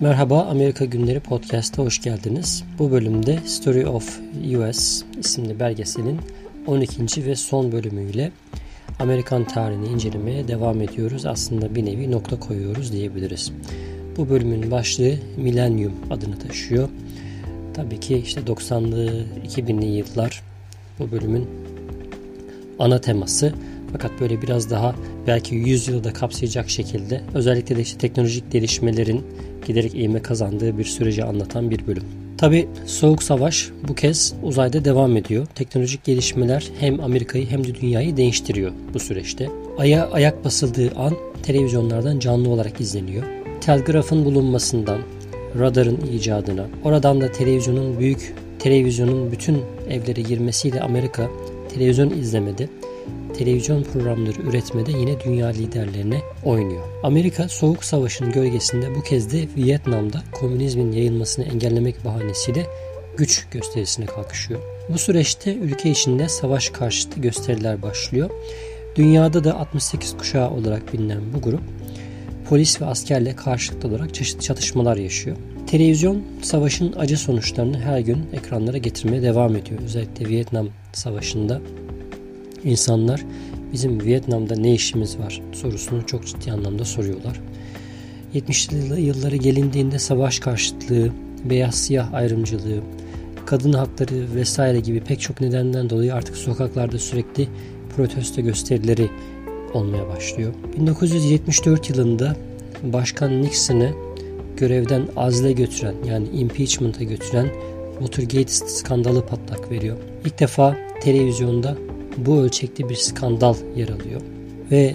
Merhaba Amerika Günleri Podcast'a hoş geldiniz. Bu bölümde Story of US isimli belgeselin 12. ve son bölümüyle Amerikan tarihini incelemeye devam ediyoruz. Aslında bir nevi nokta koyuyoruz diyebiliriz. Bu bölümün başlığı Millennium adını taşıyor. Tabii ki işte 90'lı 2000'li yıllar bu bölümün ana teması. Fakat böyle biraz daha belki 100 yılı da kapsayacak şekilde özellikle de işte teknolojik gelişmelerin giderek eğime kazandığı bir süreci anlatan bir bölüm. Tabi Soğuk Savaş bu kez uzayda devam ediyor. Teknolojik gelişmeler hem Amerika'yı hem de dünyayı değiştiriyor bu süreçte. Ay'a ayak basıldığı an televizyonlardan canlı olarak izleniyor. Telgrafın bulunmasından, radarın icadına, oradan da televizyonun büyük televizyonun bütün evlere girmesiyle Amerika televizyon izlemede televizyon programları üretmede yine dünya liderlerine oynuyor. Amerika Soğuk Savaş'ın gölgesinde bu kez de Vietnam'da komünizmin yayılmasını engellemek bahanesiyle güç gösterisine kalkışıyor. Bu süreçte ülke içinde savaş karşıtı gösteriler başlıyor. Dünyada da 68 kuşağı olarak bilinen bu grup polis ve askerle karşılıklı olarak çeşitli çatışmalar yaşıyor. Televizyon savaşın acı sonuçlarını her gün ekranlara getirmeye devam ediyor. Özellikle Vietnam Savaşı'nda İnsanlar bizim Vietnam'da ne işimiz var sorusunu çok ciddi anlamda soruyorlar. 70'li yılları gelindiğinde savaş karşıtlığı, beyaz siyah ayrımcılığı, kadın hakları vesaire gibi pek çok nedenden dolayı artık sokaklarda sürekli protesto gösterileri olmaya başlıyor. 1974 yılında Başkan Nixon'ı görevden azle götüren yani impeachment'a götüren Watergate skandalı patlak veriyor. İlk defa televizyonda bu ölçekte bir skandal yer alıyor. Ve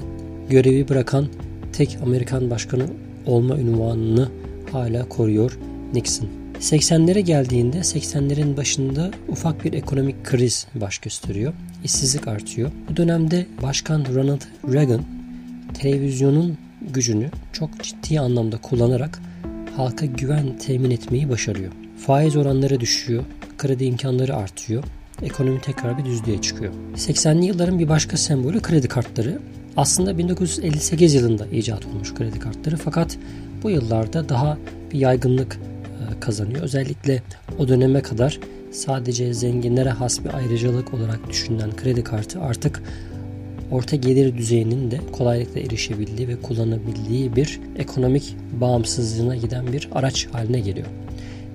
görevi bırakan tek Amerikan başkanı olma ünvanını hala koruyor Nixon. 80'lere geldiğinde 80'lerin başında ufak bir ekonomik kriz baş gösteriyor. İşsizlik artıyor. Bu dönemde Başkan Ronald Reagan televizyonun gücünü çok ciddi anlamda kullanarak halka güven temin etmeyi başarıyor. Faiz oranları düşüyor, kredi imkanları artıyor ekonomi tekrar bir düzlüğe çıkıyor. 80'li yılların bir başka sembolü kredi kartları. Aslında 1958 yılında icat olmuş kredi kartları fakat bu yıllarda daha bir yaygınlık e, kazanıyor. Özellikle o döneme kadar sadece zenginlere has bir ayrıcalık olarak düşünülen kredi kartı artık orta gelir düzeyinin de kolaylıkla erişebildiği ve kullanabildiği bir ekonomik bağımsızlığına giden bir araç haline geliyor.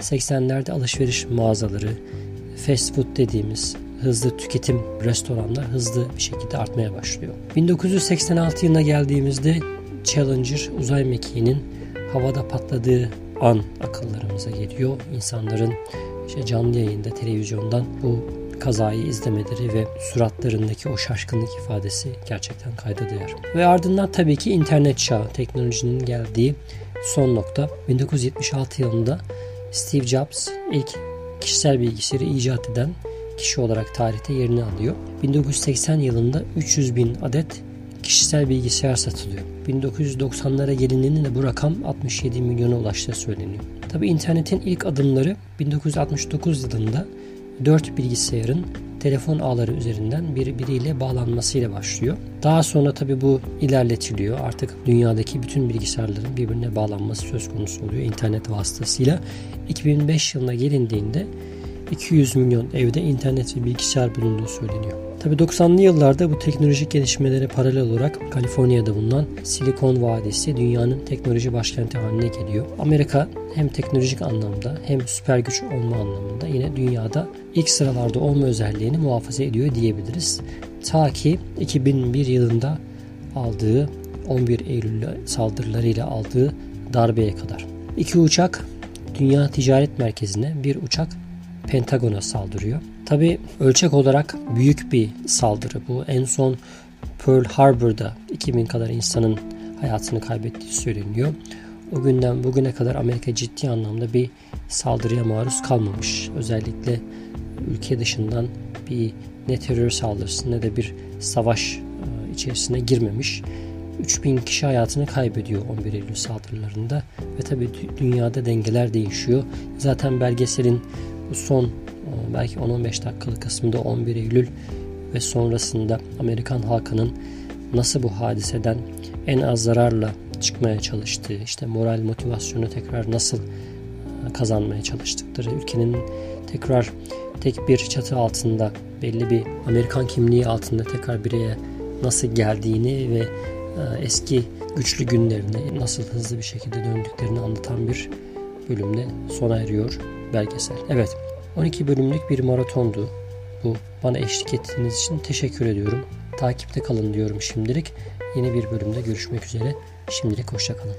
80'lerde alışveriş mağazaları, fast food dediğimiz hızlı tüketim restoranlar hızlı bir şekilde artmaya başlıyor. 1986 yılına geldiğimizde Challenger uzay mekiğinin havada patladığı an akıllarımıza geliyor. İnsanların işte canlı yayında televizyondan bu kazayı izlemeleri ve suratlarındaki o şaşkınlık ifadesi gerçekten kayda değer. Ve ardından tabii ki internet çağı, teknolojinin geldiği son nokta. 1976 yılında Steve Jobs ilk kişisel bilgisayarı icat eden kişi olarak tarihte yerini alıyor. 1980 yılında 300 bin adet kişisel bilgisayar satılıyor. 1990'lara gelindiğinde bu rakam 67 milyona ulaştığı söyleniyor. Tabi internetin ilk adımları 1969 yılında 4 bilgisayarın telefon ağları üzerinden birbiriyle bağlanmasıyla başlıyor. Daha sonra tabi bu ilerletiliyor. Artık dünyadaki bütün bilgisayarların birbirine bağlanması söz konusu oluyor internet vasıtasıyla. 2005 yılına gelindiğinde 200 milyon evde internet ve bilgisayar bulunduğu söyleniyor. Tabi 90'lı yıllarda bu teknolojik gelişmelere paralel olarak Kaliforniya'da bulunan Silikon Vadisi dünyanın teknoloji başkenti haline geliyor. Amerika hem teknolojik anlamda hem süper güç olma anlamında yine dünyada ilk sıralarda olma özelliğini muhafaza ediyor diyebiliriz. Ta ki 2001 yılında aldığı 11 Eylül saldırılarıyla aldığı darbeye kadar. İki uçak Dünya Ticaret Merkezi'ne, bir uçak Pentagon'a saldırıyor. Tabi ölçek olarak büyük bir saldırı bu. En son Pearl Harbor'da 2000 kadar insanın hayatını kaybettiği söyleniyor. O günden bugüne kadar Amerika ciddi anlamda bir saldırıya maruz kalmamış. Özellikle ülke dışından bir ne terör saldırısı ne de bir savaş e, içerisine girmemiş. 3000 kişi hayatını kaybediyor 11 Eylül saldırılarında ve tabi dünyada dengeler değişiyor. Zaten belgeselin bu son e, belki 10-15 dakikalık kısmında 11 Eylül ve sonrasında Amerikan halkının nasıl bu hadiseden en az zararla çıkmaya çalıştığı, işte moral motivasyonu tekrar nasıl kazanmaya çalıştıkları, ülkenin tekrar tek bir çatı altında belli bir Amerikan kimliği altında tekrar bireye nasıl geldiğini ve eski güçlü günlerine nasıl hızlı bir şekilde döndüklerini anlatan bir bölümde sona eriyor belgesel. Evet 12 bölümlük bir maratondu. Bu bana eşlik ettiğiniz için teşekkür ediyorum. Takipte kalın diyorum şimdilik. Yeni bir bölümde görüşmek üzere. Şimdilik hoşçakalın.